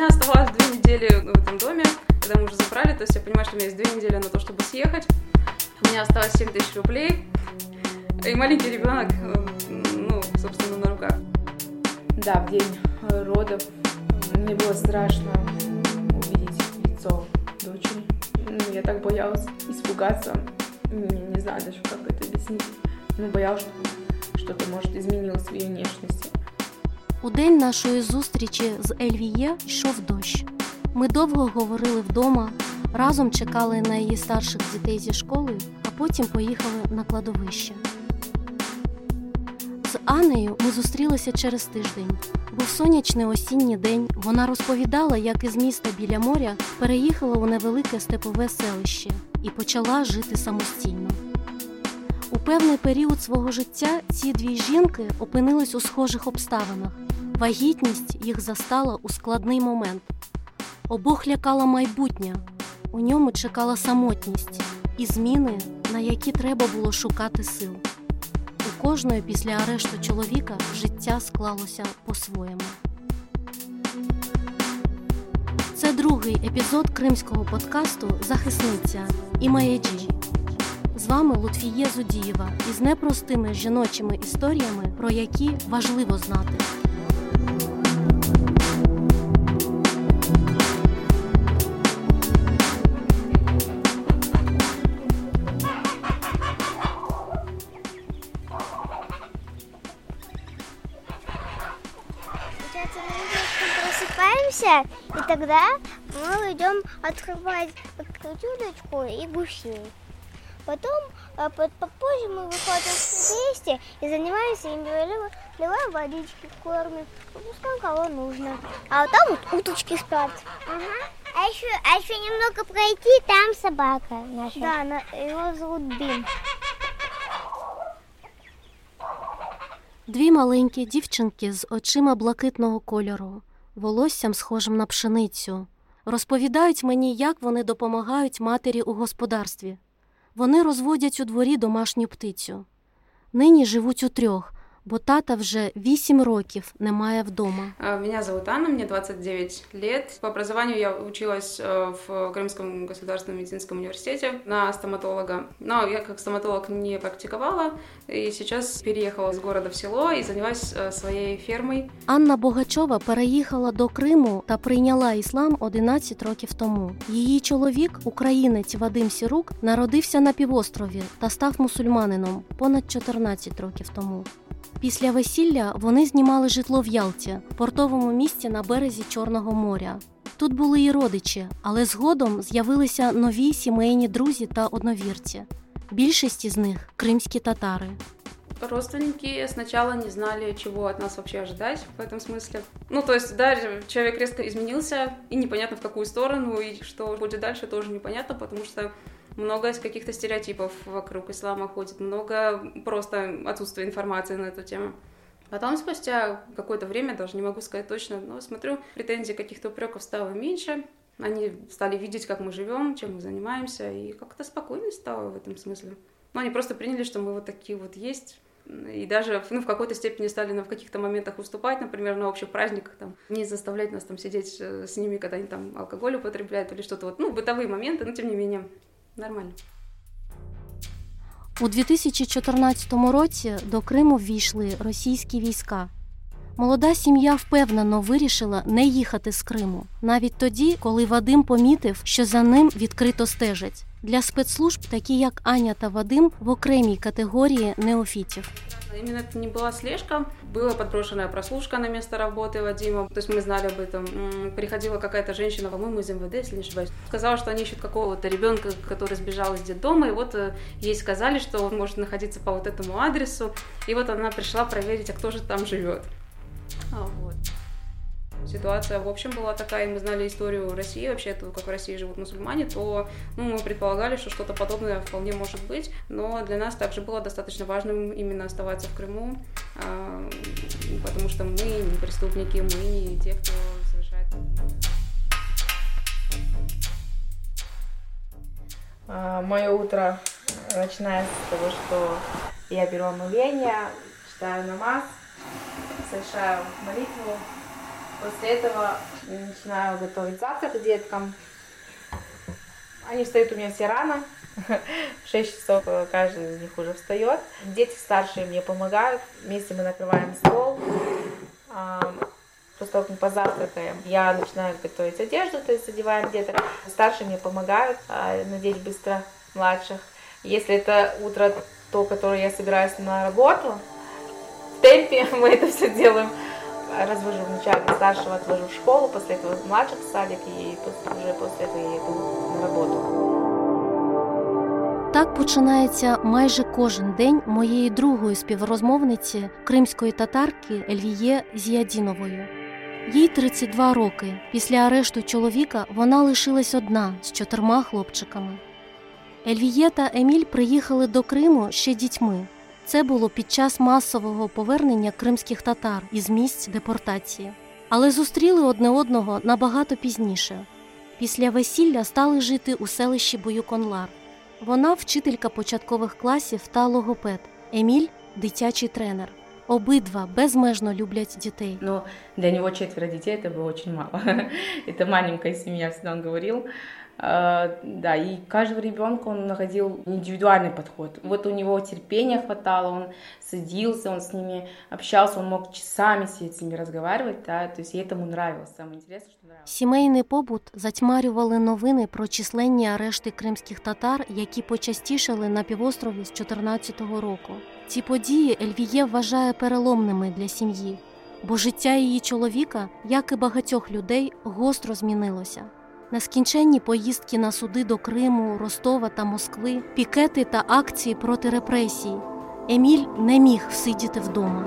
меня оставалось две недели в этом доме, когда мы уже забрали, то есть я понимаю, что у меня есть две недели на то, чтобы съехать. У меня осталось 7 тысяч рублей, и маленький ребенок, ну, собственно, на руках. Да, в день родов мне было страшно увидеть лицо дочери. Ну, я так боялась испугаться. Не знаю даже, как это объяснить. Ну, боялась, что что-то может изменилось в ее внешности. У день нашої зустрічі з Ельвіє йшов дощ. Ми довго говорили вдома, разом чекали на її старших дітей зі школи, а потім поїхали на кладовище. З Анею ми зустрілися через тиждень. Був сонячний осінній день. Вона розповідала, як із міста біля моря переїхала у невелике степове селище і почала жити самостійно. У певний період свого життя ці дві жінки опинились у схожих обставинах. Вагітність їх застала у складний момент. Обох лякала майбутнє, у ньому чекала самотність і зміни, на які треба було шукати сил. У кожної після арешту чоловіка життя склалося по-своєму. Це другий епізод кримського подкасту Захисниця і Маєджі. З вами Лутфіє Зудієва із непростими жіночими історіями, про які важливо знати. тогда мы идем открывать тюлечку и гусей. Потом, попозже мы выходим вместе и занимаемся им, наливаем водички, кормим, пускаем кого нужно. А вот там вот уточки спят. Ага. А еще, а еще немного пройти, там собака наша. Да, на, его зовут Бим. Дві маленькі дівчинки з очима блакитного кольору, Волоссям схожим на пшеницю, розповідають мені, як вони допомагають матері у господарстві. Вони розводять у дворі домашню птицю. Нині живуть у трьох, бо тата вже 8 років немає вдома. Меня зовут Анна, мне 29 лет. По образованию я училась э, в Крымском государственном медицинском университете на стоматолога. Но я как стоматолог не практиковала, и сейчас переехала из города в село и занимаюсь э, своей фермой. Анна Богачова переїхала до Криму та прийняла іслам 11 років тому. Її чоловік, українець Вадим Сірук, народився на півострові та став мусульманином понад 14 років тому. Після весілля вони знімали житло в Ялті, портовому місті на березі Чорного моря. Тут були і родичі, але згодом з'явилися нові сімейні друзі та одновірці. Більшість із них кримські татари. Родственники сначала не знали, чего от нас вообще ожидать в этом смысле. Ну, то есть, да, человек резко изменился, и непонятно в какую сторону, и что будет дальше, тоже непонятно, потому что много каких-то стереотипов вокруг ислама ходит, много просто отсутствия информации на эту тему. Потом, спустя какое-то время, даже не могу сказать точно, но смотрю, претензий каких-то упреков стало меньше. Они стали видеть, как мы живем, чем мы занимаемся, и как-то спокойно стало в этом смысле. Но они просто приняли, что мы вот такие вот есть, и даже ну, в какой-то степени стали нам в каких-то моментах уступать, например, на общих праздниках, там, не заставлять нас там сидеть э, с ними, когда они там алкоголь употребляют или что-то вот, ну, бытовые моменты, но тем не менее, нормально. У 2014 році до Криму ввійшли російські війська. Молода сім'я впевнено вирішила не їхати з Криму, навіть тоді, коли Вадим помітив, що за ним відкрито стежать. Для спецслужб, такі як Аня та Вадим, в окремій категорії неофітів. Именно это не была слежка, была подброшенная прослушка на место работы Вадима, то есть мы знали об этом. Приходила какая-то женщина, по-моему, из МВД, если не ошибаюсь, сказала, что они ищут какого-то ребенка, который сбежал из детдома, и вот э, ей сказали, что он может находиться по вот этому адресу, и вот она пришла проверить, а кто же там живет. А, вот. Ситуация, в общем, была такая, мы знали историю России, вообще, то, как в России живут мусульмане, то ну, мы предполагали, что что-то подобное вполне может быть, но для нас также было достаточно важным именно оставаться в Крыму, потому что мы не преступники, мы не те, кто совершает Мое утро начинается с того, что я беру омовение, читаю намаз, совершаю молитву, После этого начинаю готовить завтрак деткам. Они встают у меня все рано. В 6 часов каждый из них уже встает. Дети старшие мне помогают. Вместе мы накрываем стол. После того, как мы позавтракаем, я начинаю готовить одежду, то есть одеваем деток. Старшие мне помогают а, надеть быстро младших. Если это утро то, которое я собираюсь на работу, в темпе мы это все делаем. Развожу вначале старшего, отвожу в школу, после этого младших в садик, и уже после этого я на работу. Так починається майже кожен день моєї другої співрозмовниці кримської татарки Ельвіє Зіядінової. Їй 32 роки. Після арешту чоловіка вона лишилась одна з чотирма хлопчиками. Ельвіє та Еміль приїхали до Криму ще дітьми. Це було під час масового повернення кримських татар із місць депортації, але зустріли одне одного набагато пізніше. Після весілля стали жити у селищі Боюконлар. Вона вчителька початкових класів та логопед. Еміль дитячий тренер. Обидва безмежно люблять дітей. Ну, для нього четверо дітей це було дуже мало. Це маленька сім'я, всегда он говорив. Да, и каждого ребенка он находил индивидуальный подход. Вот у него терпения хватало, он садился, он с ними общался, он мог часами с ними разговаривать, да, то есть этому нравилось. Самое интересное, что нравилось. Сімейний побут затьмарювали новини про численні арешти кримських татар, які почастішали на півострові з 14-го року. Ці події Ельвіє вважає переломними для сім'ї, бо життя її чоловіка, як і багатьох людей, гостро змінилося. Нескінченні поїздки на суди до Криму, Ростова та Москви, пікети та акції проти репресій. Еміль не міг сидіти вдома.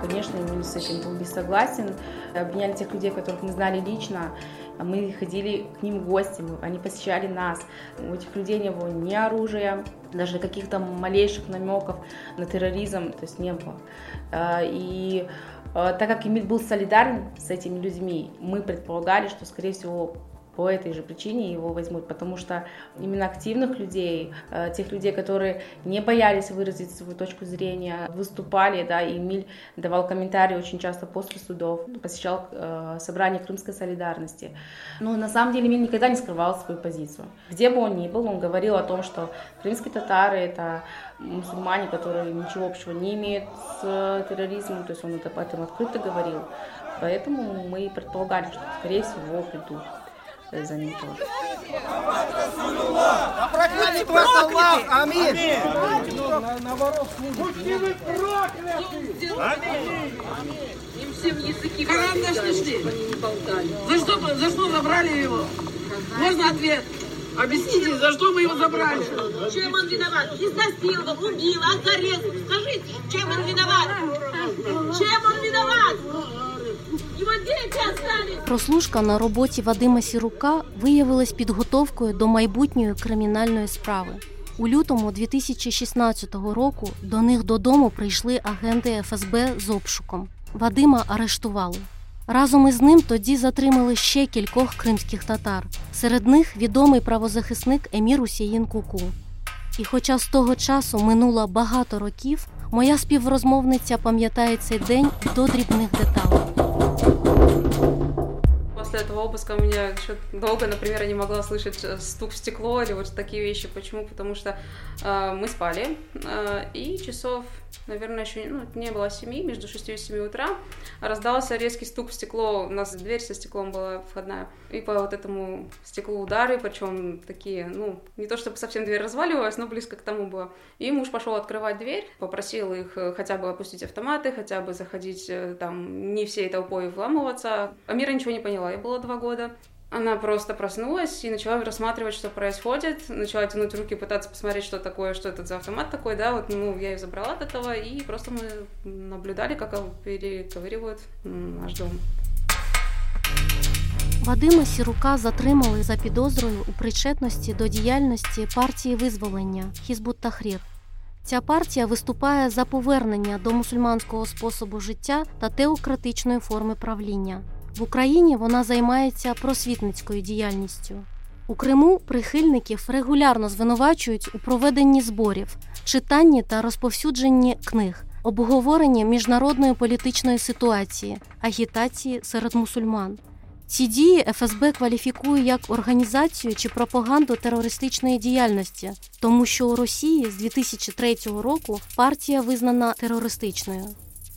Конечно, Эмиль с этим был не согласен. Обвиняли тех людей, которых мы знали лично. Мы ходили к ним в гости, они посещали нас. У этих людей не было ни оружия, даже каких-то малейших намеков на терроризм, то есть не было. И так как Эмиль был солидарен с этими людьми, мы предполагали, что, скорее всего, по этой же причине его возьмут, потому что именно активных людей, э, тех людей, которые не боялись выразить свою точку зрения, выступали, да, и Эмиль давал комментарии очень часто после судов, посещал э, собрание Крымской солидарности. Но на самом деле Эмиль никогда не скрывал свою позицию. Где бы он ни был, он говорил о том, что крымские татары это мусульмане, которые ничего общего не имеют с терроризмом, то есть он это об этом открыто говорил. Поэтому мы предполагали, что, скорее всего, придут за ним тоже. Да проклятый вас Аллах! Аминь! На воров Будьте вы прокляты! Им всем языки Коран наш нашли. За что, за что забрали его? Можно ответ? Объясните, за что мы его забрали? Чем он виноват? Изнасиловал, убил, арест. Скажите, чем он виноват? Чем он виноват? Прослушка на роботі Вадима Сірука виявилась підготовкою до майбутньої кримінальної справи. У лютому 2016 року до них додому прийшли агенти ФСБ з обшуком. Вадима арештували. Разом із ним тоді затримали ще кількох кримських татар. Серед них відомий правозахисник Емір Усіїн Куку. І хоча з того часу минуло багато років, моя співрозмовниця пам'ятає цей день до дрібних деталей. Thank you. После этого обыска у меня еще долго, например, не могла слышать стук в стекло или вот такие вещи. Почему? Потому что э, мы спали, э, и часов наверное, еще ну, не было 7, между 6 и 7 утра, раздался резкий стук в стекло, у нас дверь со стеклом была входная, и по вот этому стеклу удары, причем такие, ну, не то чтобы совсем дверь разваливалась, но близко к тому было. И муж пошел открывать дверь, попросил их э, хотя бы опустить автоматы, хотя бы заходить э, там не всей толпой вламываться. Амира ничего не поняла, было два года. Она просто проснулась и начала рассматривать, что происходит, начала тянуть руки, пытаться посмотреть, что такое, что это за автомат такой, да, вот, ну, я ее забрала от этого, и просто мы наблюдали, как перековыривают наш дом. Вадима Сірука затримали за підозрою у причетності до діяльності партії визволення Хізбут Тахрір. Ця партія виступає за повернення до мусульманського способу життя та теократичної форми правління. В Україні вона займається просвітницькою діяльністю. У Криму прихильників регулярно звинувачують у проведенні зборів, читанні та розповсюдженні книг, обговорення міжнародної політичної ситуації, агітації серед мусульман. Ці дії ФСБ кваліфікує як організацію чи пропаганду терористичної діяльності, тому що у Росії з 2003 року партія визнана терористичною.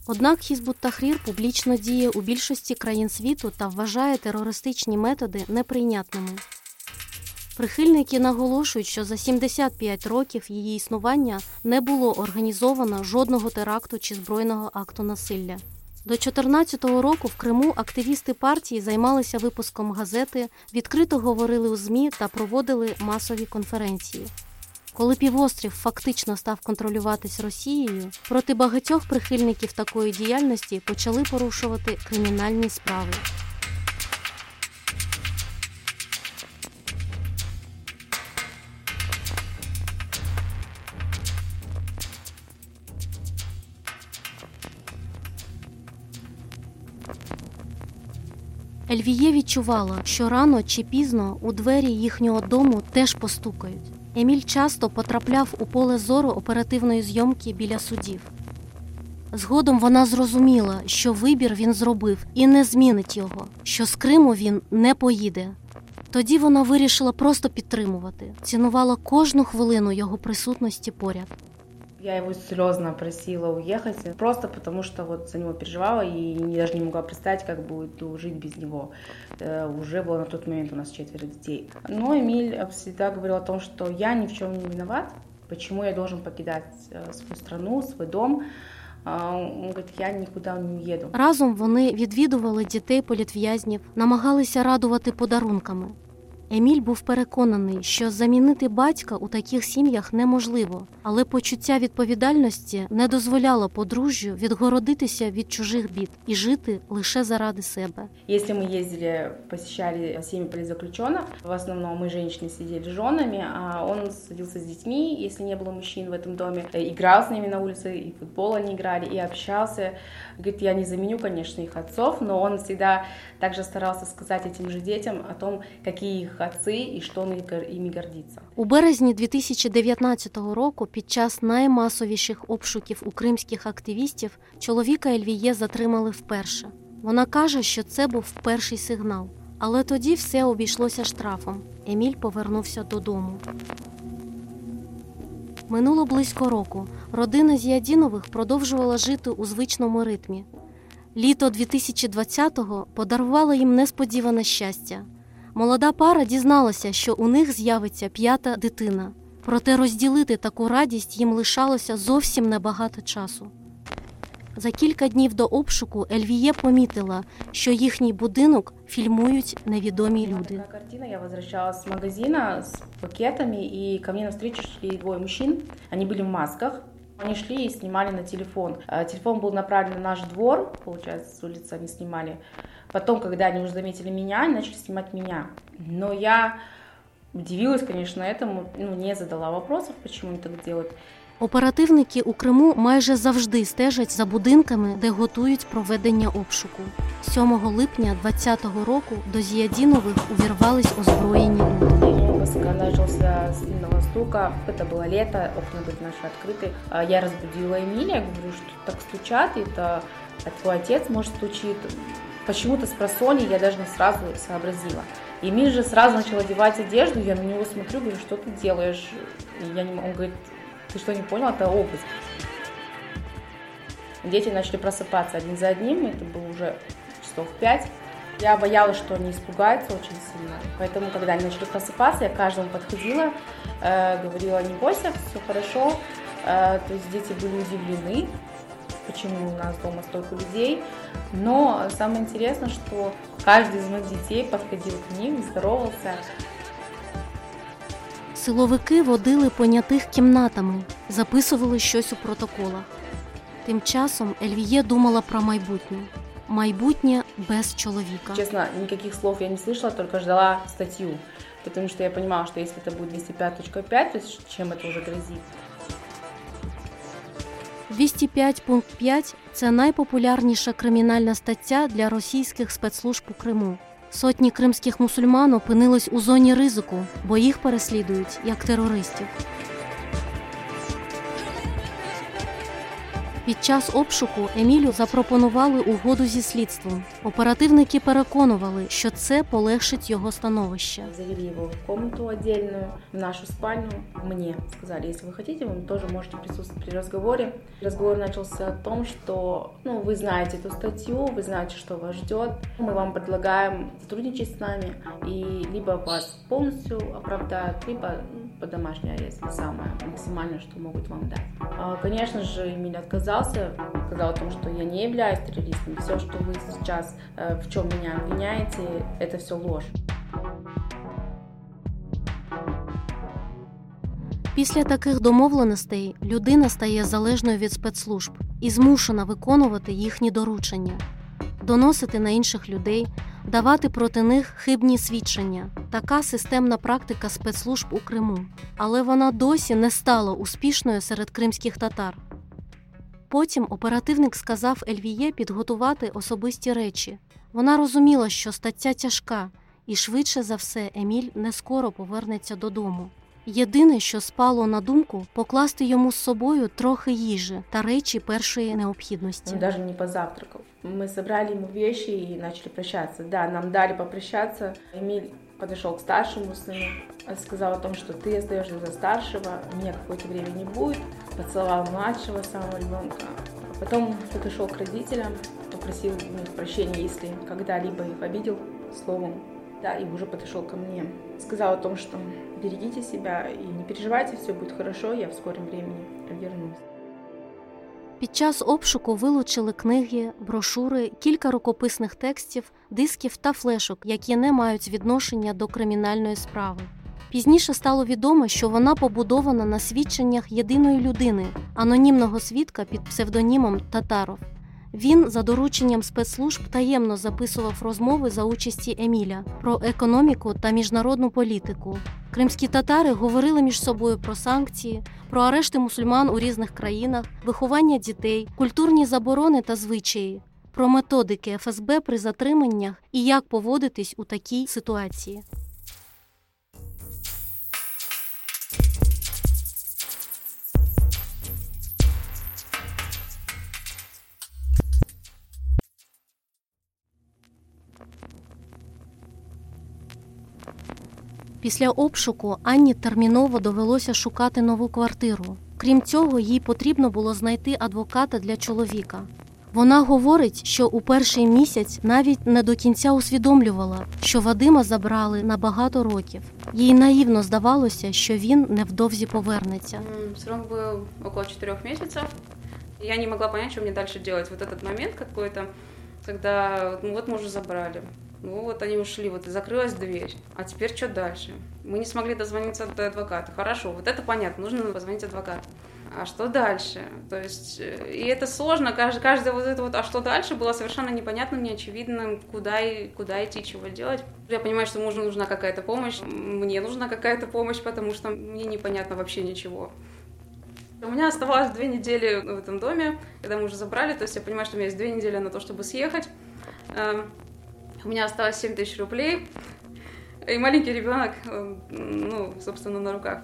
Однак Хізбут Тахрір публічно діє у більшості країн світу та вважає терористичні методи неприйнятними. Прихильники наголошують, що за 75 років її існування не було організовано жодного теракту чи збройного акту насилля. До 2014 року в Криму активісти партії займалися випуском газети, відкрито говорили у ЗМІ та проводили масові конференції. Коли півострів фактично став контролюватись Росією, проти багатьох прихильників такої діяльності почали порушувати кримінальні справи. Ельвіє відчувала, що рано чи пізно у двері їхнього дому теж постукають. Еміль часто потрапляв у поле зору оперативної зйомки біля судів. Згодом вона зрозуміла, що вибір він зробив і не змінить його, що з Криму він не поїде. Тоді вона вирішила просто підтримувати, цінувала кожну хвилину його присутності поряд. Я его слезно просила уехать, просто потому что вот за него переживала и даже не могла представить, как будет жить без него. Э, уже было на тот момент у нас четверо детей. Но Эмиль всегда говорил о том, что я ни в чем не виноват, почему я должен покидать э, свою страну, свой дом. Он говорит, я нікуди не уїду. Разом вони відвідували дітей політв'язнів, намагалися радувати подарунками. Еміль був переконаний, що замінити батька у таких сім'ях неможливо, але почуття відповідальності не дозволяло подружжю відгородитися від чужих бід і жити лише заради себе. Якщо ми їздили, посещали сім'ї політзаключених, в основному ми жінки сиділи з жінами, а він садився з дітьми, якщо не було мужчин в цьому домі, грав з ними на вулиці, і футбол вони грали, і общався. Говорит, я не заменю, конечно, их отцов, но он всегда также старался сказать этим же детям о том, какие их отцы і що іми гордиться. У березні 2019 року, під час наймасовіших обшуків у кримських активістів, чоловіка Ельвіє затримали вперше. Вона каже, що це був перший сигнал, але тоді все обійшлося штрафом. Еміль повернувся додому. Минуло близько року. Родина Зіадінових продовжувала жити у звичному ритмі. Літо 2020-го подарувало їм несподіване щастя. Молода пара дізналася, що у них з'явиться п'ята дитина, проте розділити таку радість їм лишалося зовсім небагато часу. За кілька днів до обшуку Ельвіє помітила, що їхній будинок фільмують невідомі люди. Така картина, я возвращалась з магазина з пакетами, і ко мне навстречу шли двоє мужчин. Вони були в масках. Они шли и снимали на телефон. Телефон был направлен на наш двор, получается, с улицы они снимали. Потом, когда они уже заметили меня, они начали снимать меня. Но я удивилась, конечно, этому, ну, не задала вопросов, почему они так делают. Оперативники у Криму майже завжди стежать за будинками, де готують проведення обшуку. 7 липня 2020 року до Зіядінових увірвались озброєні люди. Обыск начался с сильного стука. Это было лето, окна были наши открыты. Я разбудила Эмилия, говорю, что так стучат, это твой отец, может, стучит. Почему-то с просони я даже не сразу сообразила. Эмиль же сразу начал одевать одежду, я на него смотрю, говорю, что ты делаешь? И я не могу, он говорит, ты что, не понял, это обыск. Дети начали просыпаться один за одним, это было уже часов пять. Я боялась, что они испугаются очень сильно. Поэтому, когда они начали просыпаться, я к каждому подходила, э, говорила, не бойся, все хорошо. Э, то есть дети были удивлены, почему у нас дома столько людей. Но самое интересное, что каждый из моих детей подходил к ним, здоровался. Силовики водили понятих кімнатами, записували щось у протоколах. Тим часом Ельвіє думала про майбутнє. Майбутнє без чоловіка. Честно, никаких слов я не слышала, только ждала статью. Потому что я понимала, что если это будет 205.5, то есть чем это уже грозит. 205 пункт 5 – це найпопулярніша кримінальна стаття для російських спецслужб у Криму. Сотні кримських мусульман опинились у зоні ризику, бо їх переслідують як терористів. Під час обшуку Емілю запропонували угоду зі слідством. Оперативники переконували, що це полегшить його становище. Завели его в комнату отдельную, в нашу спальню. Мне сказали, если вы хотите, вы тоже можете присутствовать при разговоре. Разговор начался о том, что ну, вы знаете эту статью, вы знаете, что вас ждет. Мы вам предлагаем сотрудничать с нами, и либо вас полностью оправдают, либо ну, по домашний арест, самое максимальное, что могут вам дать. А, Конечно же, Эмиль отказался, сказал о том, что я не являюсь террористом. Все, что вы сейчас э, в чем меня обвиняете, это все ложь. Після таких домовленостей людина стає залежною від спецслужб і змушена виконувати їхні доручення, доносити на інших людей, давати проти них хибні свідчення. Така системна практика спецслужб у Криму, але вона досі не стала успішною серед кримських татар. Потім оперативник сказав Ельвіє підготувати особисті речі. Вона розуміла, що стаття тяжка, і швидше за все Еміль не скоро повернеться додому. Єдине, що спало на думку, покласти йому з собою трохи їжі та речі першої необхідності. Он даже не позавтракал. Мы собрали ему вещи и начали прощаться. Да, нам дали попрощаться. Эмиль подошел к старшему сыну, сказал о том, что ты остаешься за старшего, меня какое-то время не будет. Поцеловал младшего самого ребенка. Потом подошел к родителям, попросил у них прощения, если когда-либо их обидел словом. Да, и уже подошел ко мне. Сказал о том, что берегите себя и не переживайте, все будет хорошо, я в скором времени вернусь. Під час обшуку вилучили книги, брошури, кілька рукописних текстів, дисків та флешок, які не мають відношення до кримінальної справи. Пізніше стало відомо, що вона побудована на свідченнях єдиної людини, анонімного свідка під псевдонімом Татаров. Він за дорученням спецслужб таємно записував розмови за участі Еміля про економіку та міжнародну політику. Кримські татари говорили між собою про санкції, про арешти мусульман у різних країнах, виховання дітей, культурні заборони та звичаї, про методики ФСБ при затриманнях і як поводитись у такій ситуації. Після обшуку Анні терміново довелося шукати нову квартиру. Крім цього, їй потрібно було знайти адвоката для чоловіка. Вона говорить, що у перший місяць навіть не до кінця усвідомлювала, що Вадима забрали на багато років. Їй наївно здавалося, що він невдовзі повернеться. М, Срок был около четырех месяцев. Я не могла понять, что мне дальше делать. Вот этот момент какой-то, когда, ну вот мы уже забрали. Ну вот они ушли, вот и закрылась дверь. А теперь что дальше? Мы не смогли дозвониться до адвоката. Хорошо, вот это понятно, нужно позвонить адвокату. А что дальше? То есть, э, и это сложно, каждый, каждое вот это вот, а что дальше, было совершенно непонятным, неочевидным, куда, и, куда идти, чего делать. Я понимаю, что мужу нужна какая-то помощь, мне нужна какая-то помощь, потому что мне непонятно вообще ничего. У меня оставалось две недели в этом доме, когда мы уже забрали, то есть я понимаю, что у меня есть две недели на то, чтобы съехать. Эм, У меня осталось 7 тысяч рублей, и маленький ребенок, э, ну, собственно, на руках.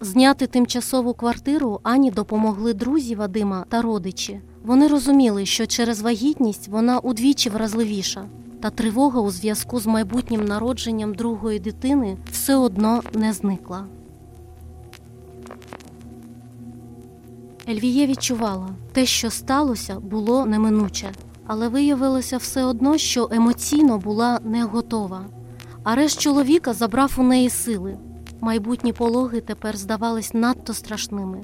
Зняти тимчасову квартиру Ані допомогли друзі Вадима та родичі. Вони розуміли, що через вагітність вона удвічі вразливіша, та тривога у зв'язку з майбутнім народженням другої дитини все одно не зникла. Ельвіє відчувала, те, що сталося, було неминуче, але виявилося все одно, що емоційно була не готова. Арешт чоловіка забрав у неї сили. Майбутні пологи тепер здавались надто страшними.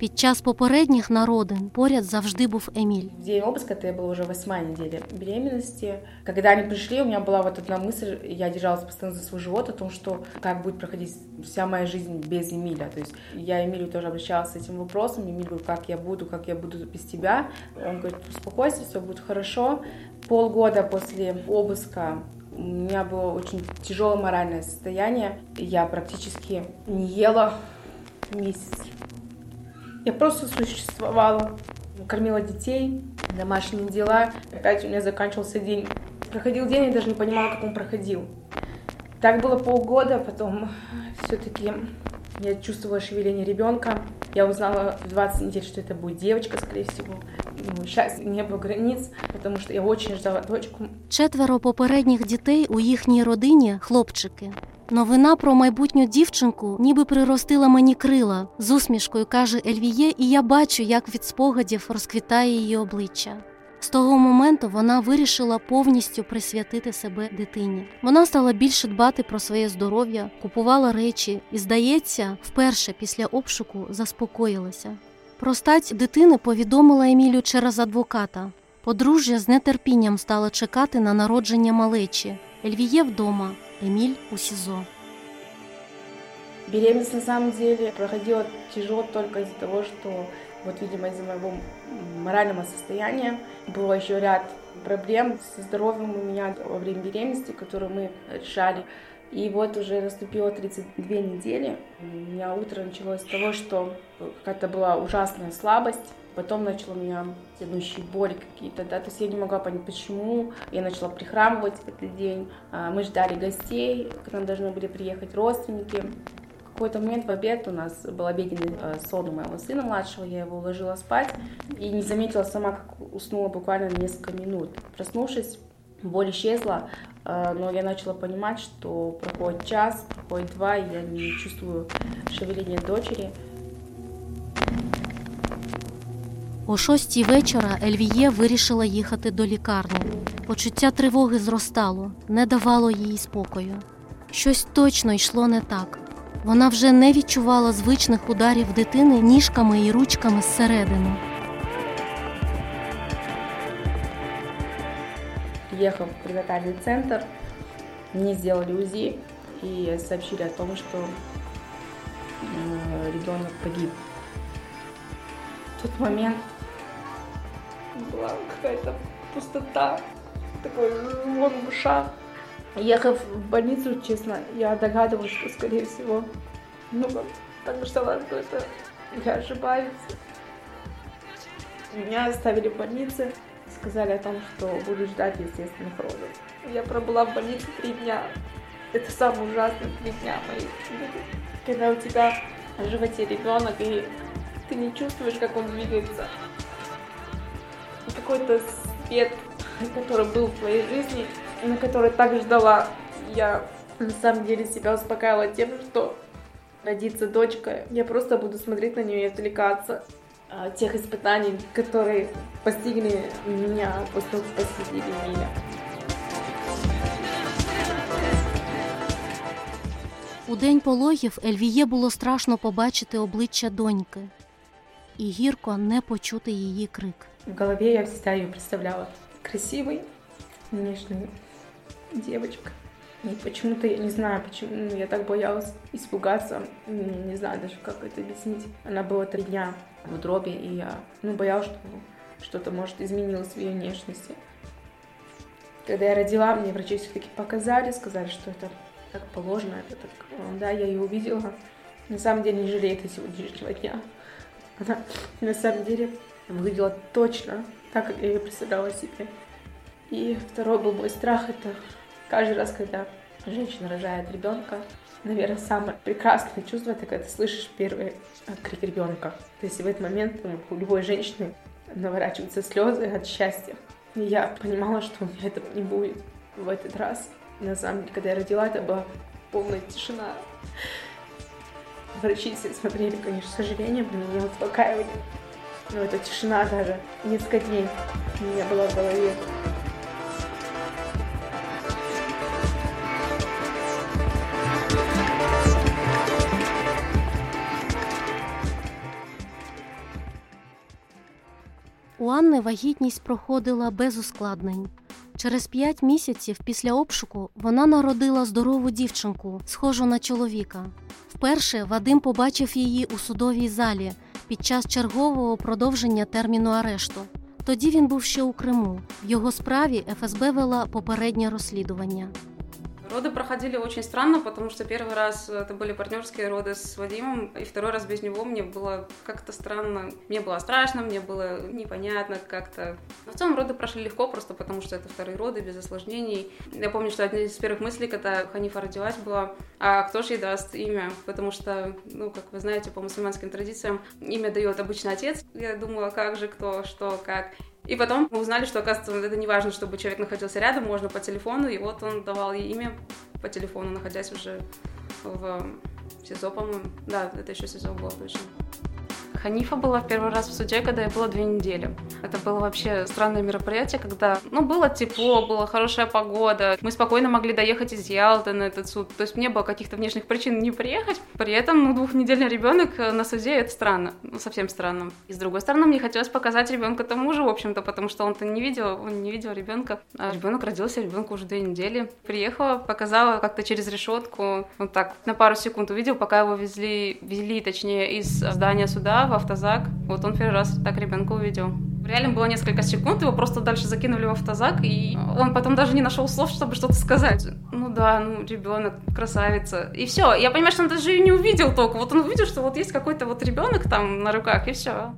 Під час попередніх народин поряд завжди був Еміль. В день обыска это была уже восьмая неделя беременности. Когда они пришли, у меня была вот одна мысль, я держалась постоянно за свой живот, о том, что как будет проходить вся моя жизнь без Эмиля. То есть я Эмилю тоже обращалась с этим вопросом. Эмиль говорит, как я буду, как я буду без тебя. Он говорит, успокойся, все будет хорошо. Полгода после обыска у меня было очень тяжелое моральное состояние. Я практически не ела месяц. Я просто существовала, кормила детей, домашние дела. Опять у меня заканчивался день. Проходил день, я даже не понимала, как он проходил. Так было полгода, потом все-таки Я чувствовала шевеление ребенка. Я узнала в 20 недель, что это будет девочка, скорее всего. Ну, сейчас не было границ, потому что я очень ждала дочку. Четверо попередніх дітей у їхній родині хлопчики. Новина про майбутню дівчинку ніби приростила мені крила. З усмішкою каже Ельвіє, і я бачу, як від спогадів розквітає її обличчя. З того моменту вона вирішила повністю присвятити себе дитині. Вона стала більше дбати про своє здоров'я, купувала речі і, здається, вперше після обшуку заспокоїлася. Про стать дитини повідомила Емілю через адвоката. Подружжя з нетерпінням стало чекати на народження малечі. Ельвіє вдома, Еміль у СІЗО. Беременность на самом деле проходила тяжело только из-за того, что вот, видимо, из-за моего морального состояния было еще ряд проблем со здоровьем у меня во время беременности, которые мы решали. И вот уже наступило 32 недели. У меня утро началось с того, что какая-то была ужасная слабость. Потом начала у меня тянущие боли какие-то, да, то есть я не могла понять, почему. Я начала прихрамывать в этот день. А, Мы ждали гостей, к нам должны были приехать родственники. В какой-то момент в обед у нас был обеденный э, сон у моего сына младшего, я его уложила спать и не заметила сама, как уснула буквально несколько минут. Проснувшись, боль исчезла, э, но я начала понимать, что проходит час, проходит два, и я не чувствую шевеления дочери. О шостій вечора Ельвіє вирішила їхати до лікарні. Почуття тривоги зростало, не давало їй спокою. Щось точно йшло не так. Вона вже не відчувала звичних ударів дитини ніжками і ручками зсередини. Приехав в пренатальный центр, мне сделали УЗИ и сообщили о том, что э, ребенок погиб. В тот момент была какая-то пустота, такой звон в ушах. Ехав в больницу, честно, я догадывалась, что, скорее всего, ну, так что это я ошибаюсь. Меня оставили в больнице, сказали о том, что буду ждать естественных родов. Я пробыла в больнице три дня. Это самые ужасные три дня жизни. Когда у тебя в животе ребенок, и ты не чувствуешь, как он двигается. И Какой-то свет, который был в твоей жизни, на который так ждала. Я на самом деле себя успокаивала тем, что родится дочка, я просто буду смотреть на нее и отвлекаться от тех испытаний, которые постигли меня после того, как постигли меня. У день пологів Ельвіє було страшно побачити обличчя доньки і гірко не почути її крик. В голове я всегда ее представляла красивой, нежной девочкой. И почему-то я не знаю, почему ну, я так боялась испугаться. М, Не знаю даже, как это объяснить. Она была три дня в утробе, и я ну, боялась, что что-то может изменилось в ее внешности. Когда я родила, мне врачи все-таки показали, сказали, что это так положено, это так. э, Да, я ее увидела. На самом деле не жалею до сегодняшнего дня. Она на самом деле выглядела точно так, как я ее представляла себе. И второй был мой страх, это каждый раз, когда женщина рожает ребенка, наверное, самое прекрасное чувство, это когда ты слышишь первый э, крик ребенка. То есть в этот момент ну, у любой женщины наворачиваются слезы от счастья. И я понимала, что у меня этого не будет в этот раз. На самом деле, когда я родила, это была полная тишина. Врачи все смотрели, конечно, с сожалением, но меня успокаивали. Но эта тишина даже несколько дней у меня была в голове. У Анни вагітність проходила без ускладнень. Через п'ять місяців після обшуку вона народила здорову дівчинку, схожу на чоловіка. Вперше Вадим побачив її у судовій залі під час чергового продовження терміну арешту. Тоді він був ще у Криму. В його справі ФСБ вела попереднє розслідування. Роды проходили очень странно, потому что первый раз это были партнерские роды с Вадимом, и второй раз без него мне было как-то странно. Мне было страшно, мне было непонятно как-то. Но в целом роды прошли легко, просто потому что это вторые роды, без осложнений. Я помню, что одна из первых мыслей, когда Ханифа родилась, была, а кто же ей даст имя? Потому что, ну, как вы знаете, по мусульманским традициям, имя дает обычно отец. Я думала, как же, кто, что, как. И потом мы узнали, что, оказывается, это не важно, чтобы человек находился рядом, можно по телефону, и вот он давал ей имя по телефону, находясь уже в СИЗО, по-моему. Да, это еще СИЗО было точно. Ханифа была в первый раз в суде, когда я была две недели. Это было вообще странное мероприятие, когда, ну, было тепло, была хорошая погода. Мы спокойно могли доехать из Ялты на этот суд. То есть не было каких-то внешних причин не приехать. При этом, ну, двухнедельный ребенок на суде это странно, ну, совсем странно. И с другой стороны, мне хотелось показать ребенка тому же, в общем-то, потому что он-то не видел, он не видел ребенка. А ребенок родился, ребенку уже две недели. Приехала, показала как-то через решетку, вот так, на пару секунд увидел, пока его везли, везли, точнее, из здания суда в автозак. Вот он первый раз так ребенка увидел. Реально было несколько секунд, его просто дальше закинули в автозак, и он потом даже не нашел слов, чтобы что-то сказать. Ну да, ну ребенок, красавица. И все. Я понимаю, что он даже ее не увидел только. Вот он увидел, что вот есть какой-то вот ребенок там на руках, и все.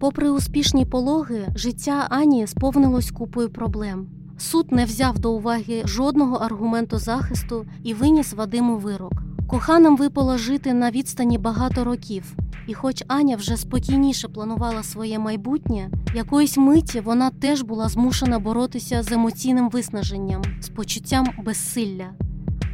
Попри успішні пологи, життя Ані сповнилось купою проблем. Суд не взяв до уваги жодного аргументу захисту і виніс Вадиму вирок. Коханим випало жити на відстані багато років, і хоч Аня вже спокійніше планувала своє майбутнє, якоїсь миті вона теж була змушена боротися з емоційним виснаженням, з почуттям безсилля.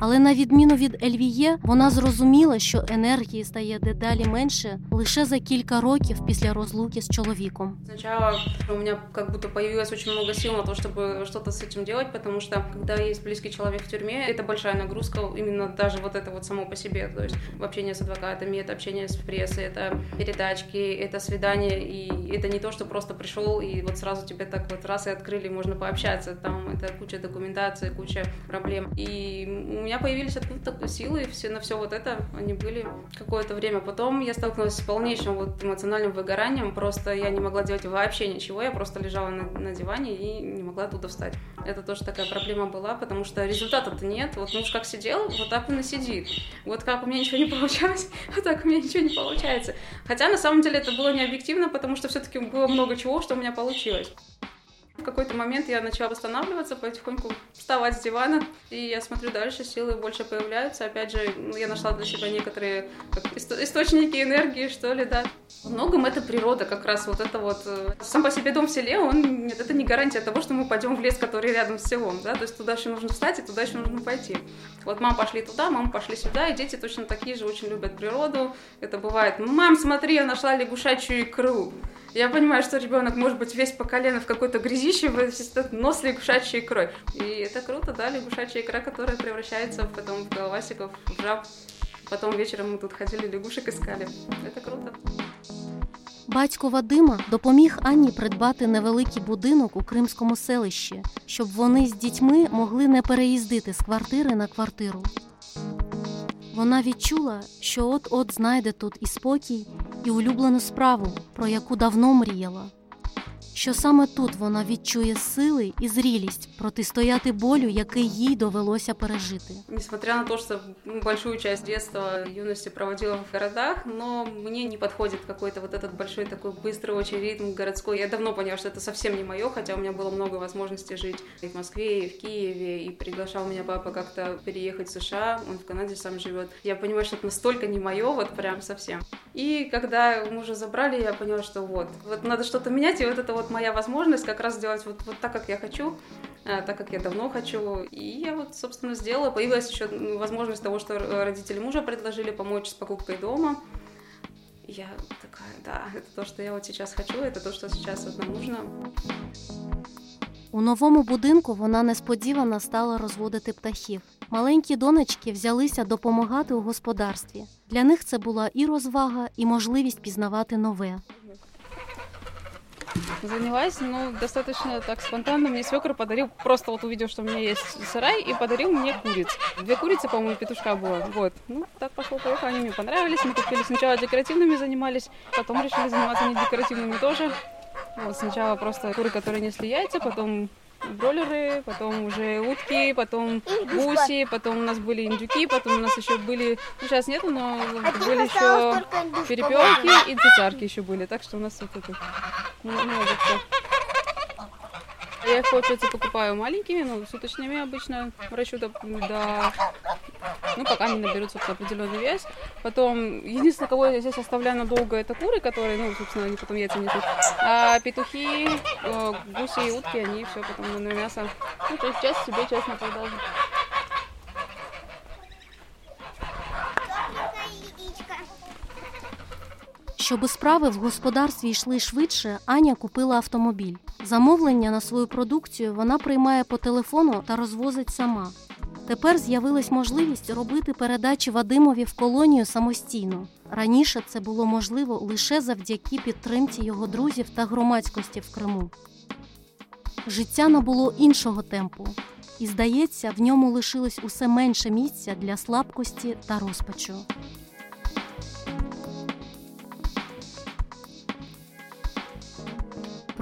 Але на відміну від Ельвіє, вона зрозуміла, що енергії стає дедалі менше лише за кілька років після розлуки з чоловіком. Сначала у меня как будто появилось очень много сил на то, чтобы что-то с этим делать, потому что когда есть близкий человек в тюрьме, это большая нагрузка, именно даже вот это вот само по себе, то есть общение с адвокатами, это общение с прессой, это передачки, это свидание, и это не то, что просто пришел и вот сразу тебе так вот раз и открыли, можно пообщаться, там это куча документации, куча проблем, и у меня появились откуда-то силы все, на все вот это, они были какое-то время. Потом я столкнулась с полнейшим вот эмоциональным выгоранием, просто я не могла делать вообще ничего, я просто лежала на, на диване и не могла оттуда встать. Это тоже такая проблема была, потому что результата-то нет. Вот муж как сидел, вот так он и сидит. Вот как у меня ничего не получалось, вот так у меня ничего не получается. Хотя на самом деле это было не объективно, потому что все-таки было много чего, что у меня получилось. В какой-то момент я начала восстанавливаться, потихоньку вставать с дивана, и я смотрю дальше, силы больше появляются. Опять же, ну, я нашла для себя некоторые как, исто- источники энергии, что ли, да. В многом это природа, как раз вот это вот. э, Сам по себе дом в селе, он, это не гарантия того, что мы пойдем в лес, который рядом с селом, да, то есть туда еще нужно встать, и туда еще нужно пойти. Вот мам пошли туда, мама пошли сюда, и дети точно такие же, очень любят природу. Это бывает, мам, смотри, я нашла лягушачью икру. Я понимаю, что ребенок может быть весь по колено в какой-то грязище, весь этот нос лягушачьей икрой. И это круто, да, лягушачья икра, которая превращается потом в головасиков, в жаб. Потом вечером мы тут ходили, лягушек искали. Это круто. Батько Вадима допоміг Анні придбати невеликий будинок у кримському селищі, щоб вони з дітьми могли не переїздити з квартири на квартиру. Вона відчула, що от-от знайде тут і спокій, і улюблену справу, про яку давно мріяла. Що саме тут вона відчує сили і зрілість протистояти болю, який їй довелося пережити. Несмотря на то, что ну, большую часть детства, юности проводила в городах, но мне не подходит какой-то вот этот большой такой быстрый очень ритм городской. Я давно поняла, что это совсем не мое, хотя у меня было много возможностей жить и в Москве, и в Киеве, и приглашал меня папа как-то переехать в США, он в Канаде сам живет. Я понимаю, что это настолько не мое, вот прям совсем. И когда мужа забрали, я поняла, что вот, вот надо что-то менять, и вот это вот моя возможность как раз сделать вот, вот так, как я хочу, э, так как я давно хочу. И я вот, собственно, сделала. Появилась еще ну, возможность того, что р- родители мужа предложили помочь с покупкой дома. Я такая, да, это то, что я вот сейчас хочу, это то, что сейчас вот нам нужно. У новому будинку вона несподівано стала розводити птахів. Маленькі донечки взялися допомагати у господарстві. Для них це була і розвага, і можливість пізнавати нове. Занялась, ну, достаточно так спонтанно. Мне свекр подарил, просто вот увидел, что у меня есть сарай, и подарил мне куриц. Две курицы, по-моему, петушка было. Вот. Ну, так пошло-поехало, они мне понравились. Мы купили сначала декоративными занимались, потом решили заниматься не декоративными тоже. Вот сначала просто куры, которые несли яйца, потом бройлеры, потом уже утки, потом гуси, потом у нас были индюки, потом у нас еще были, ну сейчас нету, но были еще перепелки и цесарки еще были, так что у нас вот это много всего. Я их, получается, покупаю маленькими, ну, суточными обычно, до, до ну, пока они наберут, собственно, определенный вес. Потом, единственное, кого я здесь оставляю надолго, это куры, которые, ну, собственно, они потом яйца несут. А петухи, э, гуси и утки, они все потом на мясо. Ну, то есть часть себе, часть на продажу. Щоби справи в господарстві йшли швидше, Аня купила автомобіль. Замовлення на свою продукцію вона приймає по телефону та розвозить сама. Тепер з'явилась можливість робити передачі Вадимові в колонію самостійно. Раніше це було можливо лише завдяки підтримці його друзів та громадськості в Криму. Життя набуло іншого темпу, і, здається, в ньому лишилось усе менше місця для слабкості та розпачу.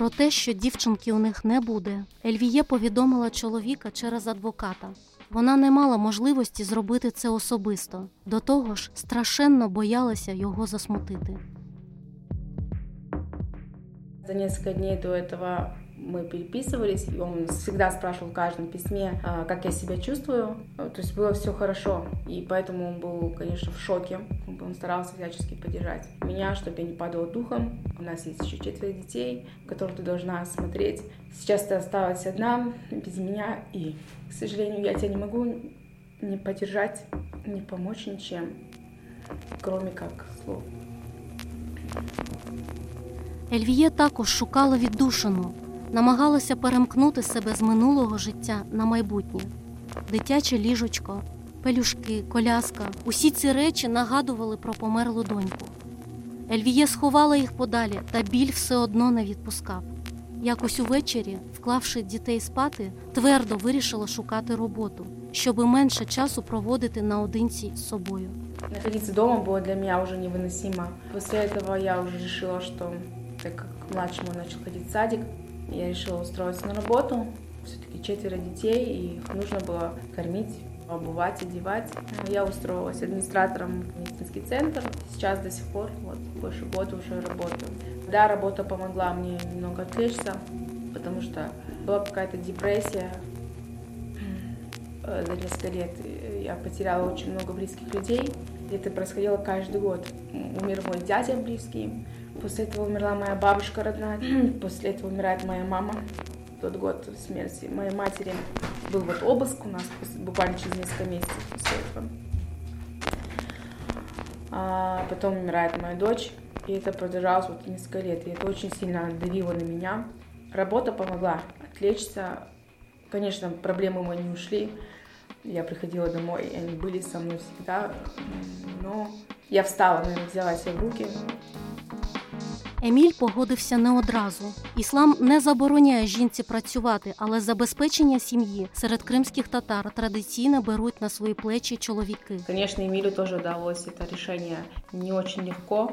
Про те, що дівчинки у них не буде, Ельвіє повідомила чоловіка через адвоката. Вона не мала можливості зробити це особисто, до того ж, страшенно боялася його засмутити. За несколько дней до этого мы переписывались, и он всегда спрашивал в каждом письме, а, как я себя чувствую. То есть было все хорошо, и поэтому он был, конечно, в шоке. Он старался всячески поддержать меня, чтобы я не падала духом. У нас есть еще четверо детей, которых ты должна смотреть. Сейчас ты осталась одна, без меня, и, к сожалению, я тебя не могу не поддержать, не помочь ничем, кроме как слов. Ельвіє також шукала віддушину, намагалася перемкнути себе з минулого життя на майбутнє. Дитяче ліжечко, пелюшки, коляска усі ці речі нагадували про померлу доньку. Ельвіє сховала їх подалі, та біль все одно не відпускав. Якось увечері, вклавши дітей спати, твердо вирішила шукати роботу, щоби менше часу проводити наодинці з собою. Находиться дома было для меня уже невыносимо. После этого я уже решила, что так как младший мой начал ходить в садик, Я решила устроиться на работу. Все-таки четверо детей, и их нужно было кормить, обувать, одевать. Я устроилась администратором в медицинский центр. Сейчас до сих пор, вот больше года уже работаю. Да, работа помогла мне немного отвлечься, потому что была какая-то депрессия. Э, За несколько лет я потеряла очень много близких людей. Это происходило каждый год. Умер мой дядя близкий, После этого умерла моя бабушка родная. После этого умирает моя мама. Тот год смерти моей матери был вот обыск у нас буквально через несколько месяцев после этого. А потом умирает моя дочь. И это продолжалось вот несколько лет. И это очень сильно давило на меня. Работа помогла отвлечься. Конечно, проблемы мои не ушли. Я приходила домой, и они были со мной всегда. Но я встала, наверное, взяла себя в руки. Еміль погодився не одразу. Іслам не забороняє жінці працювати, але забезпечення сім'ї серед кримських татар традиційно беруть на свої плечі чоловіки. Конечно, Эмилю тоже удалось это решение не очень легко.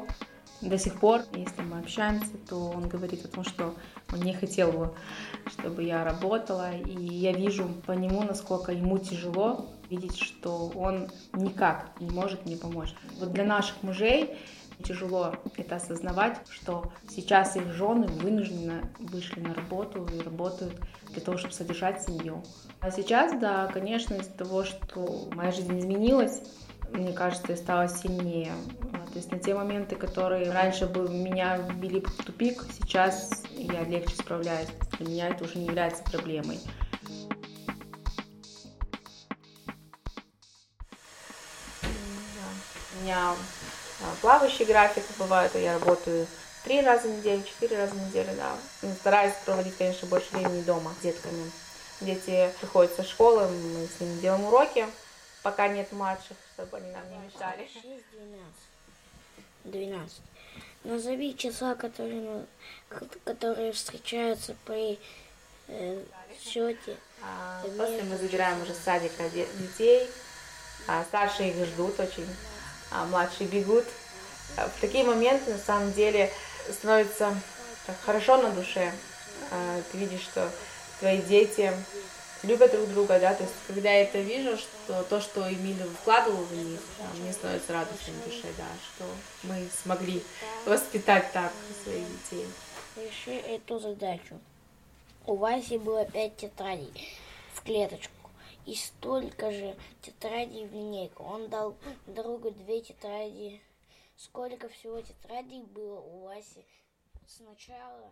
До сих пор, если мы общаемся, то он говорит о том, что он не хотел бы, чтобы я работала. И я вижу по нему, насколько ему тяжело видеть, что он никак не может мне помочь. Вот для наших мужей тяжело это осознавать, что сейчас их жены вынуждены вышли на работу и работают для того, чтобы содержать семью. А сейчас, да, конечно, из-за того, что моя жизнь изменилась, мне кажется, я стала сильнее. То есть на те моменты, которые раньше бы меня ввели в тупик, сейчас я легче справляюсь. Для меня это уже не является проблемой. У меня плавающий график бывает, я работаю три раза в неделю, четыре раза в неделю, да. Стараюсь проводить, конечно, больше времени дома с детками. Дети приходят со школы, мы с ними делаем уроки, пока нет младших, чтобы они нам не мешали. 12. Назови числа, которые, которые встречаются при э, счете. А, после мы забираем уже с садика детей, а старшие их ждут очень, а младшие бегут. В такие моменты, на самом деле, становится так хорошо на душе. Ты видишь, что твои дети любят друг друга, да, то есть когда я это вижу, что то, что Эмиль вкладывал в них, да, мне становится радостно в душе, да, что мы смогли воспитать так своих детей. Реши эту задачу. У Васи было пять тетрадей в клеточку и столько же тетрадей в линейку. Он дал другу две тетради. Сколько всего тетрадей было у Васи сначала?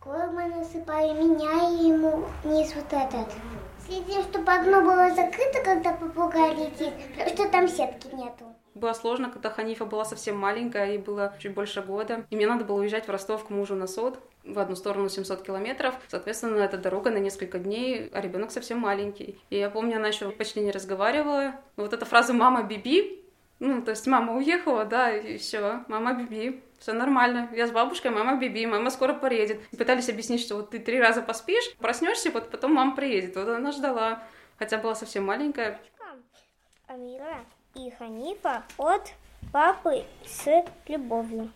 Скоро мы насыпали меня и ему низ вот этот. Следим, чтобы окно было закрыто, когда попугай летит, потому что там сетки нету. Было сложно, когда Ханифа была совсем маленькая, ей было чуть больше года. И мне надо было уезжать в Ростов к мужу на сот, в одну сторону 700 километров. Соответственно, это дорога на несколько дней, а ребенок совсем маленький. И я помню, она еще почти не разговаривала. Вот эта фраза «мама, биби», ну, то есть мама уехала, да, и все, мама биби, все нормально. Я с бабушкой, мама биби, мама скоро приедет. И пытались объяснить, что вот ты три раза поспишь, проснешься, вот потом мама приедет. Вот она ждала, хотя была совсем маленькая. Амира и Ханифа от папы с любовью.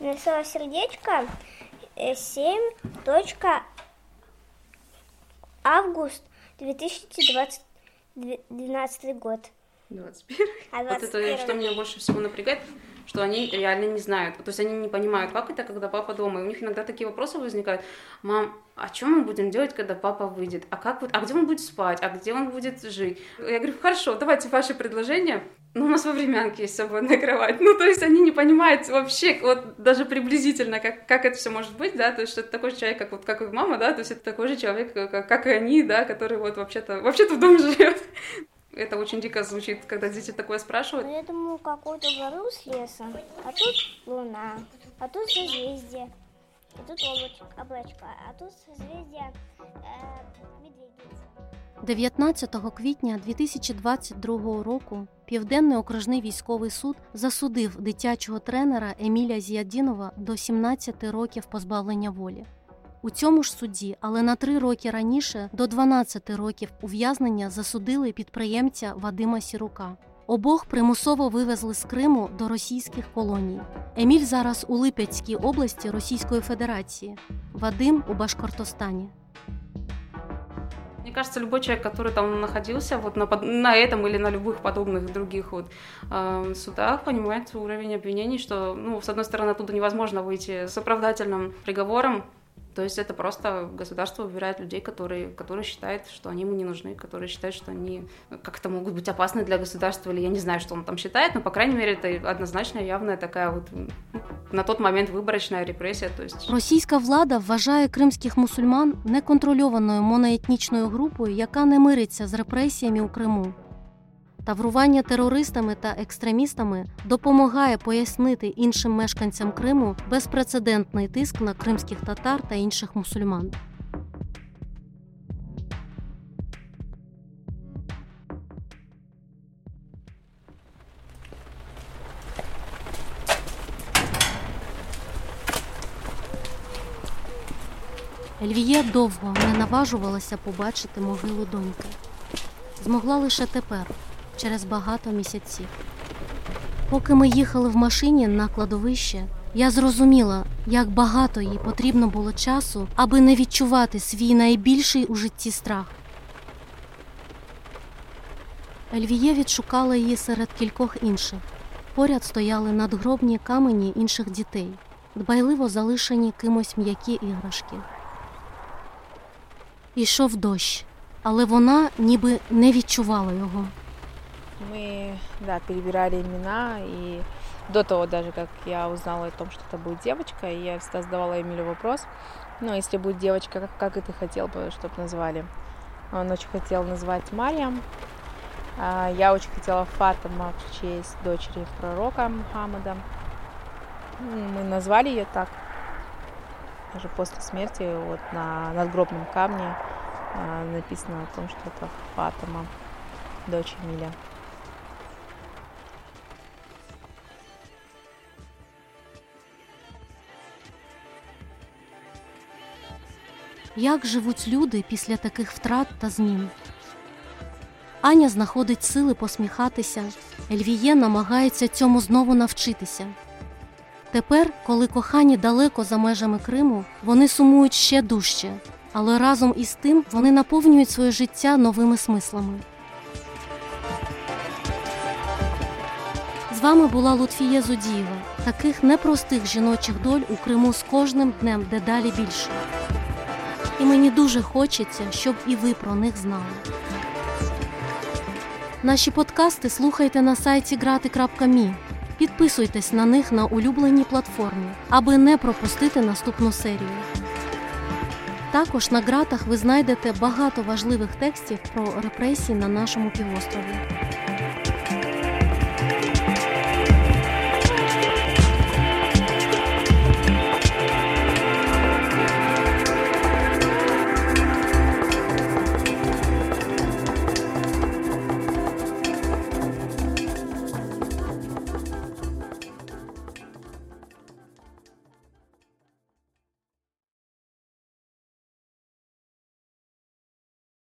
Написала сердечко э, 7. август 2012 год. 21. А Вот это, 21. что меня больше всего напрягает, что они реально не знают. То есть они не понимают, как это, когда папа дома. И у них иногда такие вопросы возникают. Мам, а что мы будем делать, когда папа выйдет? А как вот, а где он будет спать? А где он будет жить? Я говорю, хорошо, давайте ваши предложения. Ну, у нас во времянке есть свободная кровать. Ну, то есть они не понимают вообще, вот даже приблизительно, как, как это все может быть, да, то есть что это такой же человек, как вот как и мама, да, то есть это такой же человек, как, как и они, да, который вот вообще-то, вообще-то в доме живет. Это очень дико звучит, когда дети такое спрашивают. Ну, я думаю, какой-то гору с лесом, а тут луна, а тут созвездие, и тут облачко, облачко, а тут созвездие э, медведица. 19 квітня 2022 року Південний окружний військовий суд засудив дитячого тренера Еміля Зіядінова до 17 років позбавлення волі. У цьому ж суді, але на три роки раніше до 12 років ув'язнення засудили підприємця Вадима Сірука. Обох примусово вивезли з Криму до російських колоній. Еміль зараз у Липецькій області Російської Федерації, Вадим у Башкортостані. Кажется, любой человек, который там находился вот на, на этом или на любых подобных других вот э, судах, понимает уровень обвинений, что, ну, с одной стороны, оттуда невозможно выйти с оправдательным приговором, то есть это просто государство выбирает людей, которые, которые считают, что они ему не нужны, которые считают, что они как-то могут быть опасны для государства, или я не знаю, что он там считает, но, по крайней мере, это однозначно явная такая вот м, на тот момент выборочная репрессия, то есть Російська влада вважає кримських мусульман неконтрольованою моноетнічною групою, яка не мириться з репресіями у Криму. Таврування терористами та екстремістами допомагає пояснити іншим мешканцям Криму безпрецедентний тиск на кримських татар та інших мусульман. Ельвіє довго не наважувалася побачити могилу доньки. Змогла лише тепер, через багато місяців. Поки ми їхали в машині на кладовище, я зрозуміла, як багато їй потрібно було часу, аби не відчувати свій найбільший у житті страх. Ельвіє відшукала її серед кількох інших. Поряд стояли надгробні камені інших дітей, дбайливо залишені кимось м'які іграшки. Ішов дощ, але вона ніби не відчувала його. Мы, да, перебирали имена, и до того даже, как я узнала о том, что это будет девочка, я всегда задавала Эмилю вопрос, ну, если будет девочка, как, как и ты хотел бы, чтобы назвали? Он очень хотел назвать Мариам, а я очень хотела Фатима в честь дочери пророка Мухаммада. М, Мы назвали ее так. Даже после смерти вот на надгробном камне а, написано о том, что это Фатима, дочь Эмиля. Як живуть люди після таких втрат та змін? Аня знаходить сили посміхатися, Ельвіє намагається цьому знову навчитися. Тепер, коли кохані далеко за межами Криму, вони сумують ще дужче, але разом із тим вони наповнюють своє життя новими смислами. З вами була Лутфія Зудієва. Таких непростих жіночих доль у Криму з кожним днем дедалі більше. І мені дуже хочеться, щоб і ви про них знали. Наші подкасти слухайте на сайті грати.мі. Підписуйтесь на них на улюбленій платформі, аби не пропустити наступну серію. Також на ґратах ви знайдете багато важливих текстів про репресії на нашому півострові.